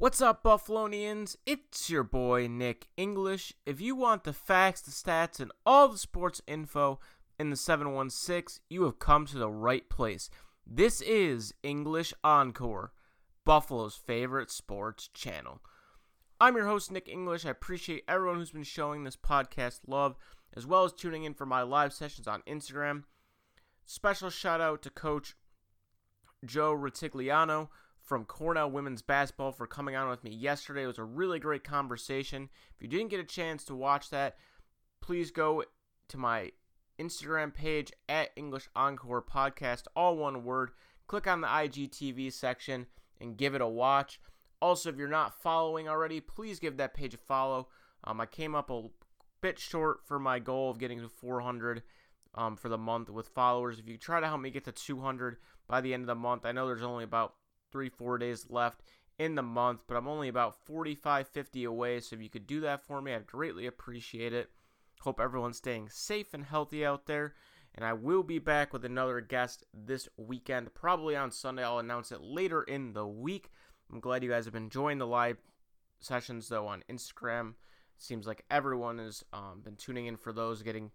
What's up, Buffalonians? It's your boy, Nick English. If you want the facts, the stats, and all the sports info in the 716, you have come to the right place. This is English Encore, Buffalo's favorite sports channel. I'm your host, Nick English. I appreciate everyone who's been showing this podcast love, as well as tuning in for my live sessions on Instagram. Special shout out to Coach Joe Ritigliano from Cornell Women's Basketball for coming on with me yesterday. It was a really great conversation. If you didn't get a chance to watch that, please go to my Instagram page at English Encore Podcast, all one word. Click on the IGTV section and give it a watch. Also, if you're not following already, please give that page a follow. Um, I came up a bit short for my goal of getting to 400 um, for the month with followers. If you try to help me get to 200 by the end of the month, I know there's only about three, four days left in the month, but I'm only about 45, 50 away. So if you could do that for me, I'd greatly appreciate it. Hope everyone's staying safe and healthy out there. And I will be back with another guest this weekend, probably on Sunday. I'll announce it later in the week. I'm glad you guys have been enjoying the live sessions, though, on Instagram. Seems like everyone has um, been tuning in for those, getting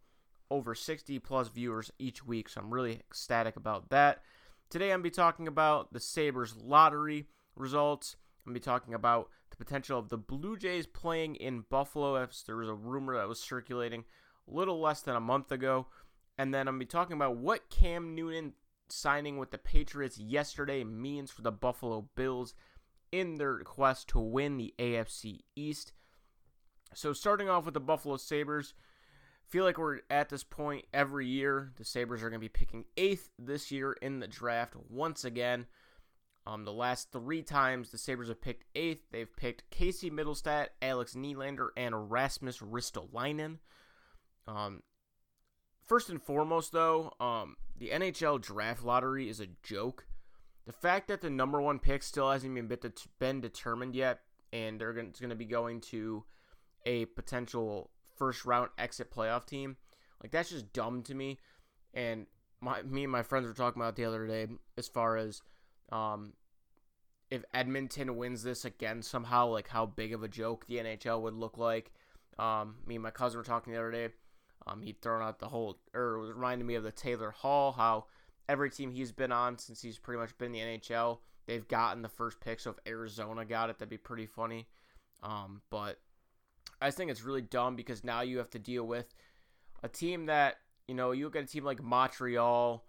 over 60 plus viewers each week. So I'm really ecstatic about that. Today I'm going to be talking about the Sabres lottery results. I'm going to be talking about the potential of the Blue Jays playing in Buffalo if there was a rumor that was circulating a little less than a month ago. And then I'm going to be talking about what Cam Newton signing with the Patriots yesterday means for the Buffalo Bills in their quest to win the AFC East. So starting off with the Buffalo Sabres, feel like we're at this point every year. The Sabres are going to be picking eighth this year in the draft once again. Um, the last three times the Sabres have picked eighth, they've picked Casey Mittelstadt, Alex Nylander, and Rasmus Ristolainen. Um, first and foremost, though, um, the NHL draft lottery is a joke. The fact that the number one pick still hasn't even been determined yet, and they're going to be going to a potential first round exit playoff team. Like that's just dumb to me. And my me and my friends were talking about the other day as far as um, if Edmonton wins this again somehow, like how big of a joke the NHL would look like. Um, me and my cousin were talking the other day. Um, he'd thrown out the whole, or was reminding me of the Taylor Hall, how every team he's been on since he's pretty much been in the NHL, they've gotten the first pick. So if Arizona got it, that'd be pretty funny. Um, but I think it's really dumb because now you have to deal with a team that, you know, you look at a team like Montreal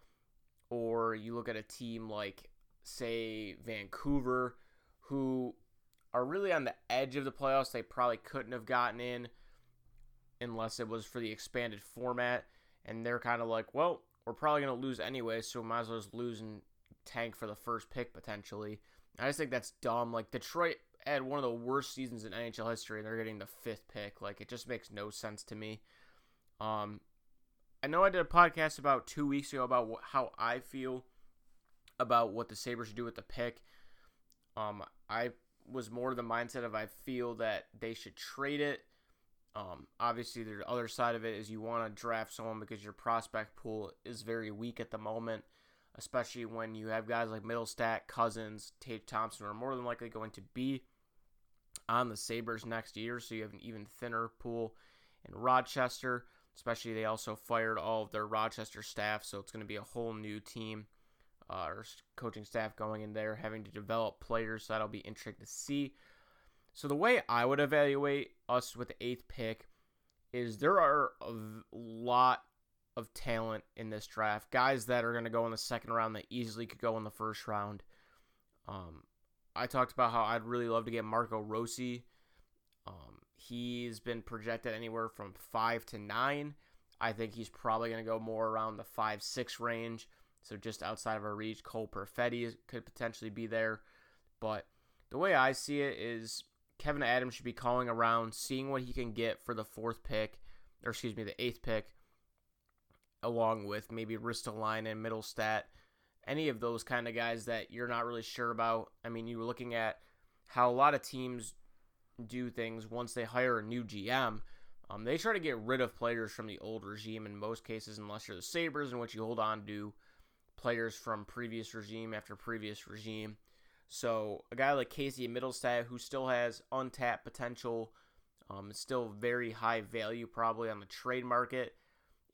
or you look at a team like, say, Vancouver, who are really on the edge of the playoffs. They probably couldn't have gotten in unless it was for the expanded format. And they're kind of like, well, we're probably going to lose anyway, so we might as well just lose and tank for the first pick potentially. I just think that's dumb. Like, Detroit had one of the worst seasons in NHL history, and they're getting the fifth pick. Like it just makes no sense to me. Um, I know I did a podcast about two weeks ago about wh- how I feel about what the Sabres should do with the pick. Um, I was more the mindset of I feel that they should trade it. Um, obviously, the other side of it is you want to draft someone because your prospect pool is very weak at the moment especially when you have guys like Mittelstadt, Cousins, Tate Thompson are more than likely going to be on the Sabres next year, so you have an even thinner pool in Rochester. Especially, they also fired all of their Rochester staff, so it's going to be a whole new team uh, or coaching staff going in there, having to develop players. So that'll be interesting to see. So the way I would evaluate us with the eighth pick is there are a lot of talent in this draft, guys that are going to go in the second round that easily could go in the first round. Um, I talked about how I'd really love to get Marco Rossi. Um, he's been projected anywhere from five to nine. I think he's probably going to go more around the five six range, so just outside of our reach. Cole Perfetti could potentially be there, but the way I see it is Kevyn Adams should be calling around, seeing what he can get for the fourth pick, or excuse me, the eighth pick, along with maybe Ristolainen, Mittelstadt any of those kind of guys that you're not really sure about. I mean, you were looking at how a lot of teams do things once they hire a new GM. Um, they try to get rid of players from the old regime in most cases, unless you're the Sabres, in which you hold on to players from previous regime after previous regime. So a guy like Casey Mittelstadt, who still has untapped potential, um, still very high value probably on the trade market.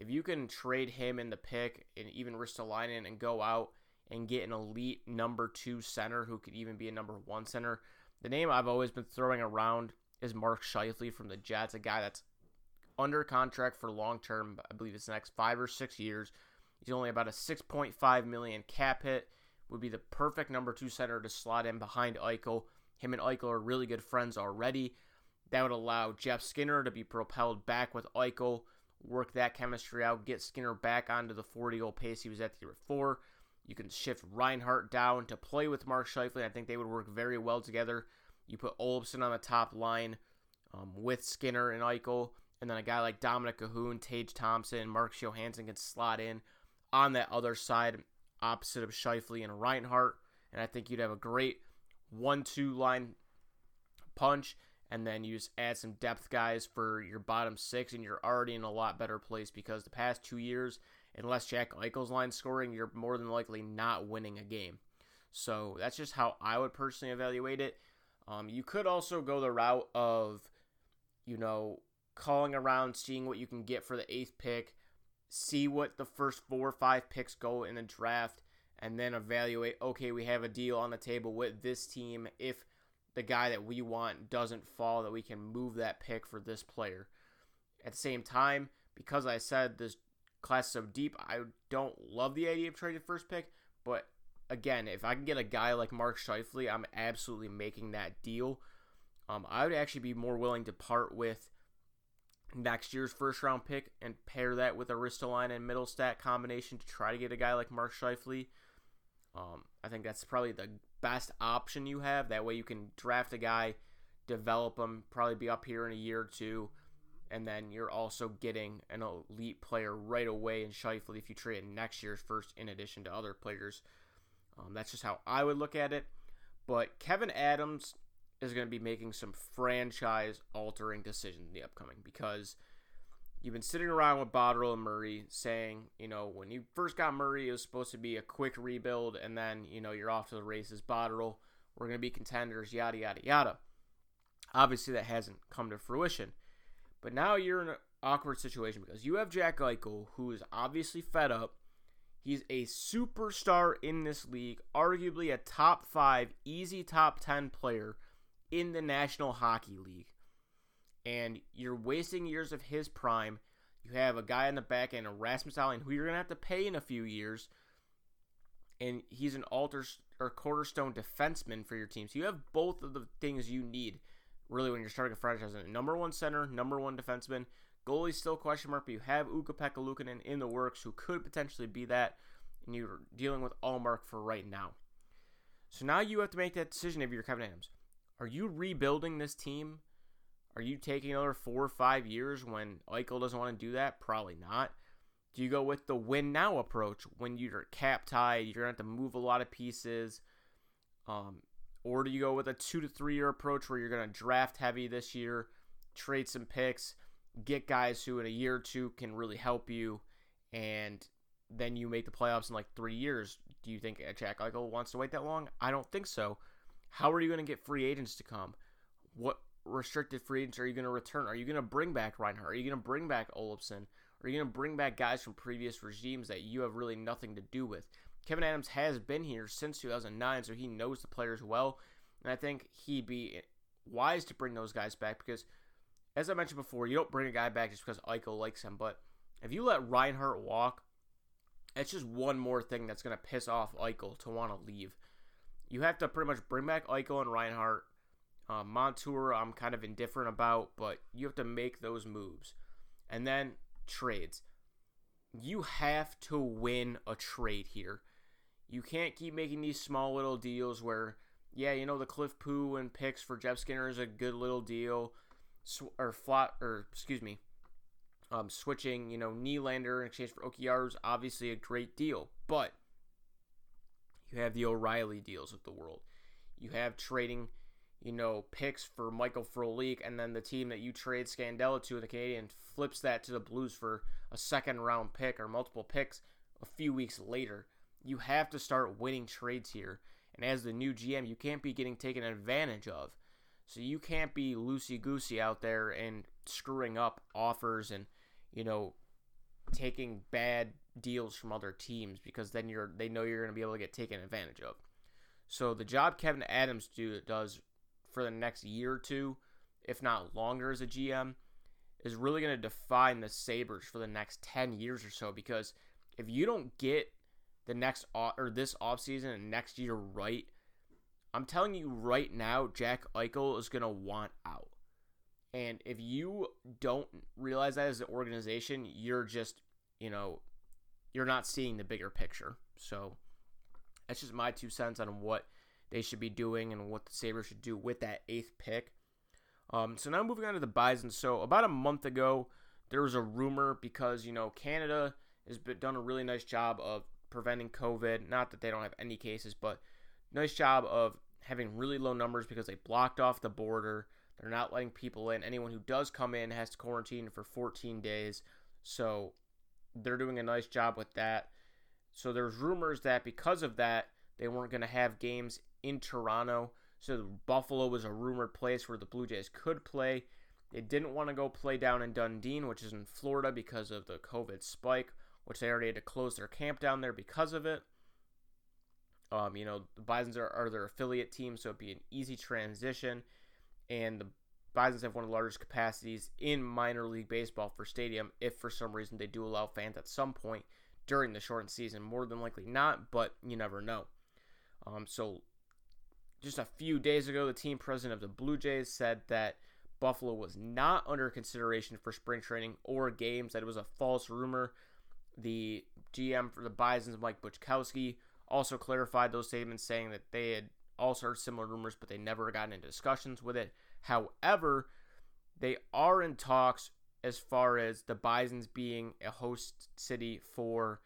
If you can trade him in the pick and even Ristolainen and go out and get an elite number two center who could even be a number one center, the name I've always been throwing around is Mark Scheifele from the Jets, a guy that's under contract for long term. I believe it's the next five or six years. He's only about a 6.5 million cap hit. Would be the perfect number two center to slot in behind Eichel. Him and Eichel are really good friends already. That would allow Jeff Skinner to be propelled back with Eichel, work that chemistry out, get Skinner back onto the 40 goal pace he was at the year before. You can shift Reinhart down to play with Mark Scheifele. I think they would work very well together. You put Olofsson on the top line um, with Skinner and Eichel, and then a guy like Dominik Kahun, Tage Thompson, Mark Johansson can slot in on that other side, opposite of Scheifele and Reinhart. And I think you'd have a great one-two line punch and then you just add some depth guys for your bottom six, and you're already in a lot better place because the past two years, unless Jack Eichel's line scoring, you're more than likely not winning a game. So that's just how I would personally evaluate it. Um, you could also go the route of, you know, calling around, seeing what you can get for the eighth pick, see what the first four or five picks go in the draft, and then evaluate. Okay, we have a deal on the table with this team. If the guy that we want doesn't fall, that we can move that pick for this player. At the same time, because I said this class so deep, I don't love the idea of trading first pick, but again, if I can get a guy like Mark Scheifele, I'm absolutely making that deal. Um, I would actually be more willing to part with next year's first round pick and pair that with a Ristolainen and Mittelstadt combination to try to get a guy like Mark Scheifele. Um, I think that's probably the best option you have. That way you can draft a guy, develop him, probably be up here in a year or two, and then you're also getting an elite player right away in Scheifele if you trade next year's first in addition to other players. Um, that's just how I would look at it. But Kevyn Adams is going to be making some franchise altering decisions in the upcoming because – you've been sitting around with Botterill and Murray saying, you know, when you first got Murray, it was supposed to be a quick rebuild, and then, you know, you're off to the races. Botterill, we're going to be contenders, yada, yada, yada. Obviously, that hasn't come to fruition. But now you're in an awkward situation because you have Jack Eichel, who is obviously fed up. He's a superstar in this league, arguably a top five, easy top 10 player in the National Hockey League and you're wasting years of his prime. You have a guy in the back end, Rasmus Dahlin, who you're going to have to pay in a few years, and he's an alter or cornerstone defenseman for your team. So you have both of the things you need really when you're starting a franchise. Number one center, number one defenseman. Goalie still question mark, but you have Ukko-Pekka Luukkonen in the works who could potentially be that, and you're dealing with Ullmark for right now. So now you have to make that decision if you're Kevyn Adams. Are you rebuilding this team are you taking another four or five years when Eichel doesn't want to do that? Probably not. Do you go with the win now approach when you're cap tied, you're going to have to move a lot of pieces? Um, or do you go with a two to three year approach where you're going to draft heavy this year, trade some picks, get guys who in a year or two can really help you, and then you make the playoffs in like three years? Do you think Jack Eichel wants to wait that long? I don't think so. How are you going to get free agents to come? What restricted free agents are you going to return? Are you going to bring back Reinhart? Are you going to bring back Olofsson? Are you going to bring back guys from previous regimes that you have really nothing to do with? Kevyn Adams has been here since 2009, so he knows the players well. And I think he'd be wise to bring those guys back because, as I mentioned before, you don't bring a guy back just because Eichel likes him. But if you let Reinhart walk, it's just one more thing that's going to piss off Eichel to want to leave. You have to pretty much bring back Eichel and Reinhart uh, Montour, I'm kind of indifferent about, but you have to make those moves. And then trades. You have to win a trade here. You can't keep making these small little deals where, yeah, you know, the Cliff Pu and picks for Jeff Skinner is a good little deal. Or flat, or excuse me, um, switching, you know, Nylander in exchange for Jokiharju is obviously a great deal. But you have the O'Reilly deals of the world. You have trading you know, picks for Michael Frolik, and then the team that you trade Scandella to, the Canadian, flips that to the Blues for a second round pick or multiple picks a few weeks later. You have to start winning trades here. And as the new GM, you can't be getting taken advantage of. So you can't be loosey goosey out there and screwing up offers and, you know, taking bad deals from other teams because then you're they know you're going to be able to get taken advantage of. So the job Kevyn Adams do, does for the next year or two, if not longer as a GM, is really going to define the Sabres for the next 10 years or so because if you don't get the next or this offseason and next year right, I'm telling you right now, Jack Eichel is going to want out. And if you don't realize that as an organization, you're just, you know, you're not seeing the bigger picture. So that's just my two cents on what they should be doing and what the Sabres should do with that eighth pick. Um, so now moving on to the Bison. So about a month ago, there was a rumor because, you know, Canada has been, done a really nice job of preventing COVID. Not that they don't have any cases, but nice job of having really low numbers because they blocked off the border. They're not letting people in. Anyone who does come in has to quarantine for 14 days. So they're doing a nice job with that. So there's rumors that because of that, they weren't going to have games in Toronto. So Buffalo was a rumored place where the Blue Jays could play. They didn't want to go play down in Dunedin, which is in Florida, because of the COVID spike, which they already had to close their camp down there because of it. Um, you know, the Bisons are, are their affiliate team, so it'd be an easy transition. And the Bisons have one of the largest capacities in minor league baseball for stadium if for some reason they do allow fans at some point during the shortened season. More than likely not, but you never know. Um, so just a few days ago, the team president of the Blue Jays said that Buffalo was not under consideration for spring training or games, that it was a false rumor. The GM for the Bisons, Mike Buczkowski, also clarified those statements, saying that they had also heard similar rumors, but they never got into discussions with it. However, they are in talks as far as the Bisons being a host city for,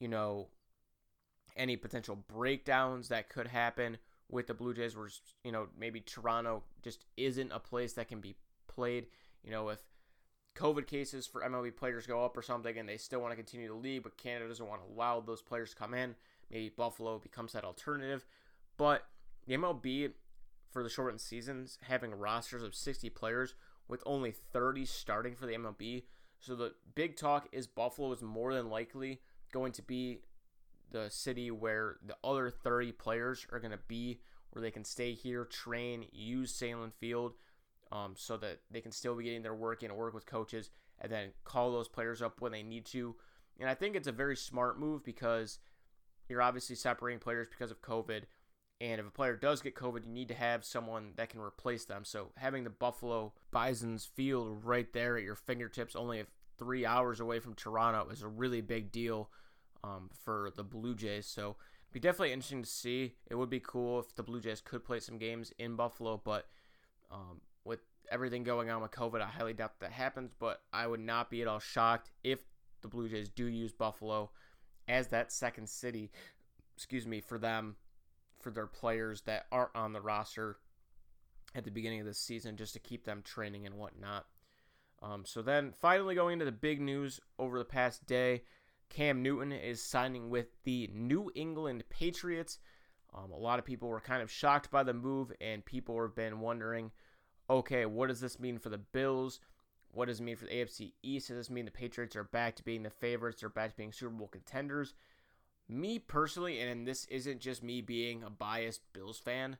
you know, any potential breakdowns that could happen with the Blue Jays, where you know maybe Toronto just isn't a place that can be played. You know, if COVID cases for MLB players go up or something, and they still want to continue the league, but Canada doesn't want to allow those players to come in, maybe Buffalo becomes that alternative. But the MLB for the shortened seasons having rosters of 60 players with only 30 starting for the MLB. So the big talk is Buffalo is more than likely going to be the city where the other 30 players are going to be, where they can stay here, train, use Sahlen Field, um, so that they can still be getting their work in, or work with coaches, and then call those players up when they need to. And I think it's a very smart move because you're obviously separating players because of COVID. And if a player does get COVID, you need to have someone that can replace them. So having the Buffalo Bison's field right there at your fingertips, only three hours away from Toronto, is a really big deal um, for the Blue Jays. So it'd be definitely interesting to see. It would be cool if the Blue Jays could play some games in Buffalo, but um, everything going on with COVID, I highly doubt that happens. But I would not be at all shocked if the Blue Jays do use Buffalo as that second city, excuse me, for them, for their players that aren't on the roster at the beginning of the season, just to keep them training and whatnot. Um, so then, finally, going into the big news over the past day, Cam Newton is signing with the New England Patriots. Um, a lot of people were kind of shocked by the move, and people have been wondering okay, what does this mean for the Bills? What does it mean for the AFC East? Does this mean the Patriots are back to being the favorites? They're back to being Super Bowl contenders? Me personally, and this isn't just me being a biased Bills fan,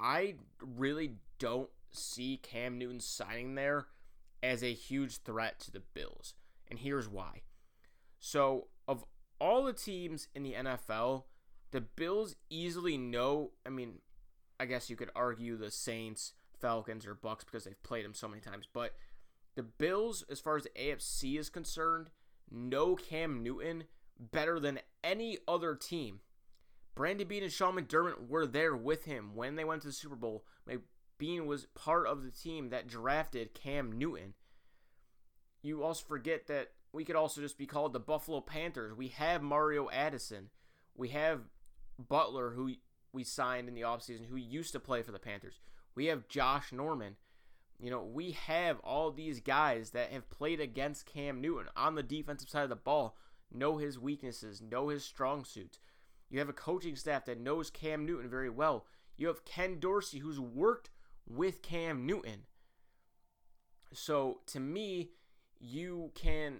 I really don't see Cam Newton signing there as a huge threat to the Bills. And here's why. So, of all the teams in the NFL, the Bills easily know. I mean, I guess you could argue the Saints, Falcons, or Bucks because they've played them so many times. But the Bills, as far as the AFC is concerned, no Cam Newton better than any other team. Brandon Beane and Sean McDermott were there with him when they went to the Super Bowl. Bean was part of the team that drafted Cam Newton. You also forget that we could also just be called the Buffalo Panthers. We have Mario Addison. We have Butler, who we signed in the offseason, who used to play for the Panthers. We have Josh Norman. You know, we have all these guys that have played against Cam Newton on the defensive side of the ball, know his weaknesses, know his strong suits. You have a coaching staff that knows Cam Newton very well. You have Ken Dorsey, who's worked with Cam Newton. So to me, you can,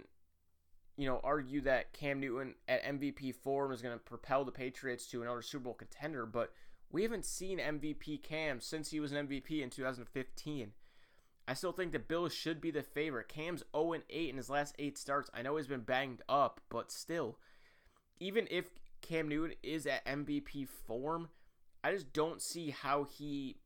you know, argue that Cam Newton at MVP form is going to propel the Patriots to another Super Bowl contender, but we haven't seen MVP Cam since he was an MVP in 2015. I still think the Bills should be the favorite. Cam's 0 8 in his last eight starts. I know he's been banged up, but still, even if Cam Newton is at MVP form, I just don't see how he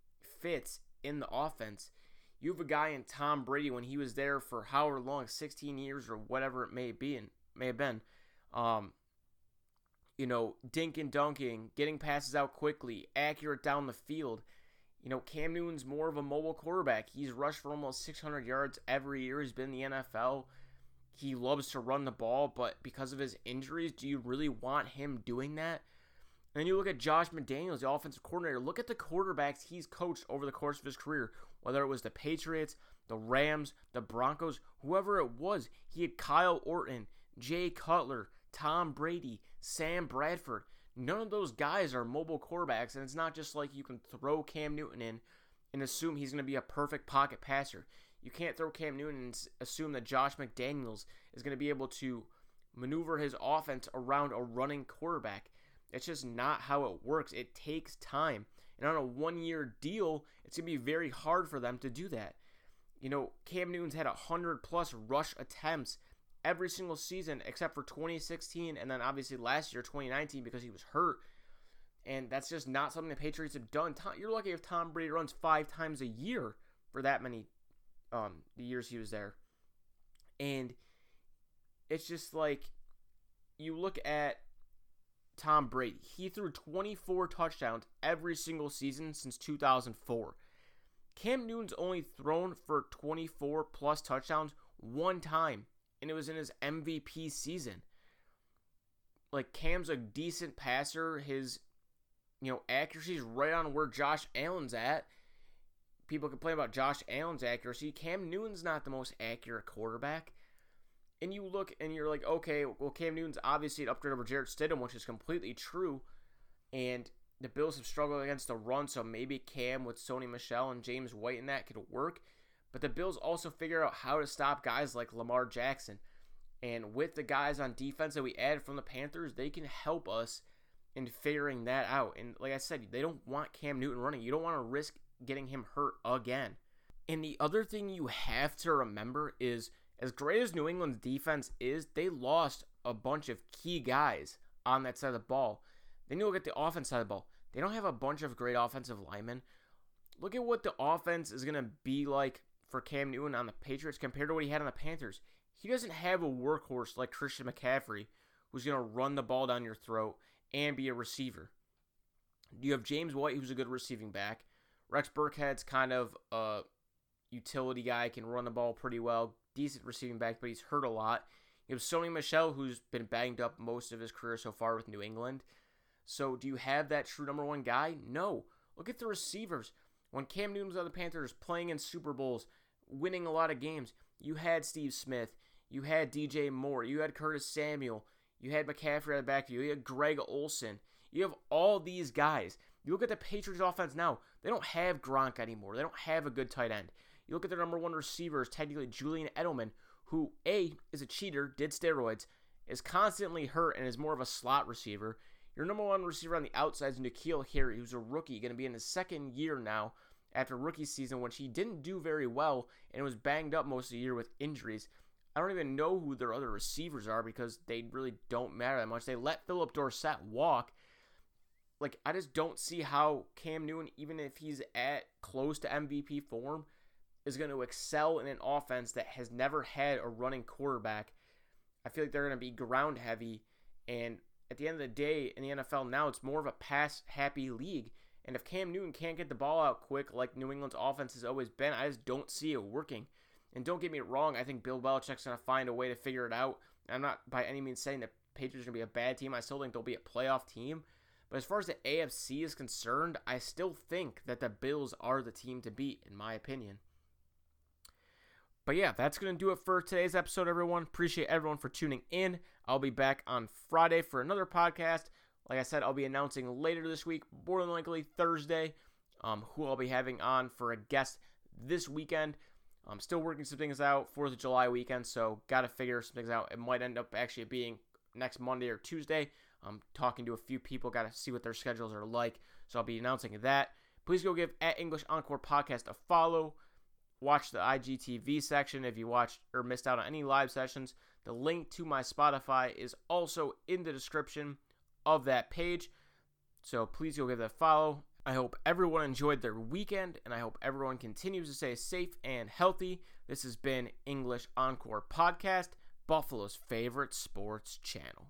fits in the offense. You have a guy in Tom Brady when he was there for however long, 16 years or whatever it may be, and may have been. Um, you know, dink and dunking, getting passes out quickly, accurate down the field. You know, Cam Newton's more of a mobile quarterback. He's rushed for almost 600 yards every year he's been in the NFL. He loves to run the ball, but because of his injuries, do you really want him doing that? And you look at Josh McDaniels, the offensive coordinator. Look at the quarterbacks he's coached over the course of his career. Whether it was the Patriots, the Rams, the Broncos, whoever it was, he had Kyle Orton, Jay Cutler, Tom Brady, Sam Bradford. None of those guys are mobile quarterbacks, and it's not just like you can throw Cam Newton in and assume he's going to be a perfect pocket passer. You can't throw Cam Newton and assume that Josh McDaniels is going to be able to maneuver his offense around a running quarterback. It's just not how it works. It takes time. And on a one year deal, it's going to be very hard for them to do that. You know, Cam Newton's had 100 plus rush attempts every single season except for 2016 and then obviously last year, 2019, because he was hurt. And that's just not something the Patriots have done. Tom, You're lucky if Tom Brady runs five times a year for that many um, the years he was there. And it's just like you look at Tom Brady. He threw 24 touchdowns every single season since 2004. Cam Newton's only thrown for 24 plus touchdowns one time, and it was in his MVP season. Like Cam's a decent passer. His you know accuracy is right on where Josh Allen's at. People complain about Josh Allen's accuracy. Cam Newton's not the most accurate quarterback and you look and you're like, okay, well, Cam Newton's obviously an upgrade over Jarrett Stidham, which is completely true. And the Bills have struggled against the run, so maybe Cam with Sony Michel and James White and that could work. But the Bills also figure out how to stop guys like Lamar Jackson. And with the guys on defense that we added from the Panthers, they can help us in figuring that out. And like I said, they don't want Cam Newton running. You don't want to risk getting him hurt again. And the other thing you have to remember is as great as New England's defense is, they lost a bunch of key guys on that side of the ball. Then you look at the offense side of the ball. They don't have a bunch of great offensive linemen. Look at what the offense is going to be like for Cam Newton on the Patriots compared to what he had on the Panthers. He doesn't have a workhorse like Christian McCaffrey who's going to run the ball down your throat and be a receiver. You have James White, who's a good receiving back. Rex Burkhead's kind of a utility guy, can run the ball pretty well, decent receiving back, but he's hurt a lot. You have Sony Michel, who's been banged up most of his career so far with New England. So, do you have that true number one guy? No. Look at the receivers. When Cam Newton was on the Panthers playing in Super Bowls, winning a lot of games, you had Steve Smith, you had DJ Moore, you had Curtis Samuel, you had McCaffrey at the back of you, you had Greg Olsen. You have all these guys. You look at the Patriots offense now, they don't have Gronk anymore. They don't have a good tight end. You look at their number one receivers, technically Julian Edelman, who A is a cheater, did steroids, is constantly hurt, and is more of a slot receiver. Your number one receiver on the outside is N'Keal Harry, who's a rookie, going to be in his second year now after rookie season, which he didn't do very well and was banged up most of the year with injuries. I don't even know who their other receivers are because they really don't matter that much. They let Philip Dorsett walk. Like, I just don't see how Cam Newton, even if he's at close to MVP form, is going to excel in an offense that has never had a running quarterback. I feel like they're going to be ground heavy. And at the end of the day, in the NFL now, it's more of a pass happy league. And if Cam Newton can't get the ball out quick like New England's offense has always been, I just don't see it working. And don't get me wrong, I think Bill Belichick's going to find a way to figure it out. I'm not by any means saying that Patriots are going to be a bad team. I still think they'll be a playoff team. But as far as the AFC is concerned, I still think that the Bills are the team to beat, in my opinion. But yeah, that's going to do it for today's episode, everyone. Appreciate everyone for tuning in. I'll be back on Friday for another podcast. Like I said, I'll be announcing later this week, more than likely Thursday, um, who I'll be having on for a guest this weekend. I'm still working some things out, 4th of July weekend, so got to figure some things out. It might end up actually being next Monday or Tuesday. I'm talking to a few people, got to see what their schedules are like, so I'll be announcing that. Please go give at English Encore Podcast a follow. Watch the IGTV section if you watched or missed out on any live sessions. The link to my Spotify is also in the description of that page. So please go give that a follow. I hope everyone enjoyed their weekend and I hope everyone continues to stay safe and healthy. This has been English Encore Podcast, Buffalo's favorite sports channel.